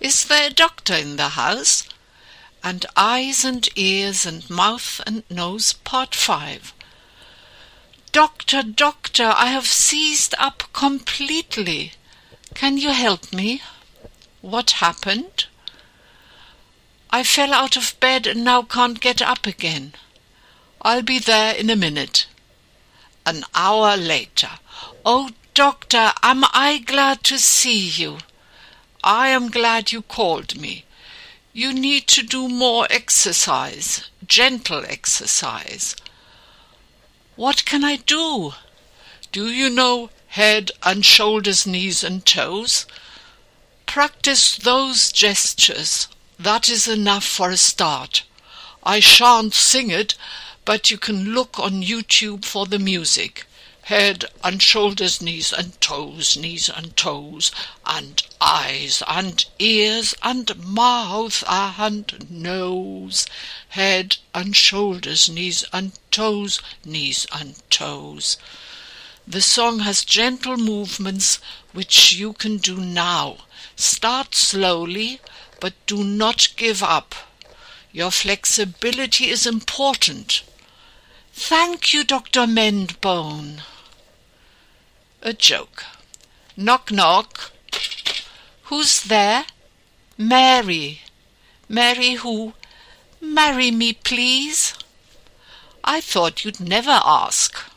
Is there a doctor in the house? And Eyes and Ears and Mouth and Nose, Part 5. Doctor, doctor, I have seized up completely. Can you help me? What happened? I fell out of bed and now can't get up again. I'll be there in a minute. An hour later. Oh, doctor, am I glad to see you. I am glad you called me. You need to do more exercise, gentle exercise. What can I do? Do you know head and shoulders, knees and toes? Practice those gestures. That is enough for a start. I shan't sing it, but you can look on YouTube for the music. Head and shoulders, knees and toes, knees and toes, and eyes and ears and mouth and nose. Head and shoulders, knees and toes, knees and toes. The song has gentle movements which you can do now. Start slowly, but do not give up. Your flexibility is important. Thank you, Dr. Mendbone. A joke. Knock, knock. Who's there? Mary. Mary who? Marry me, please. I thought you'd never ask.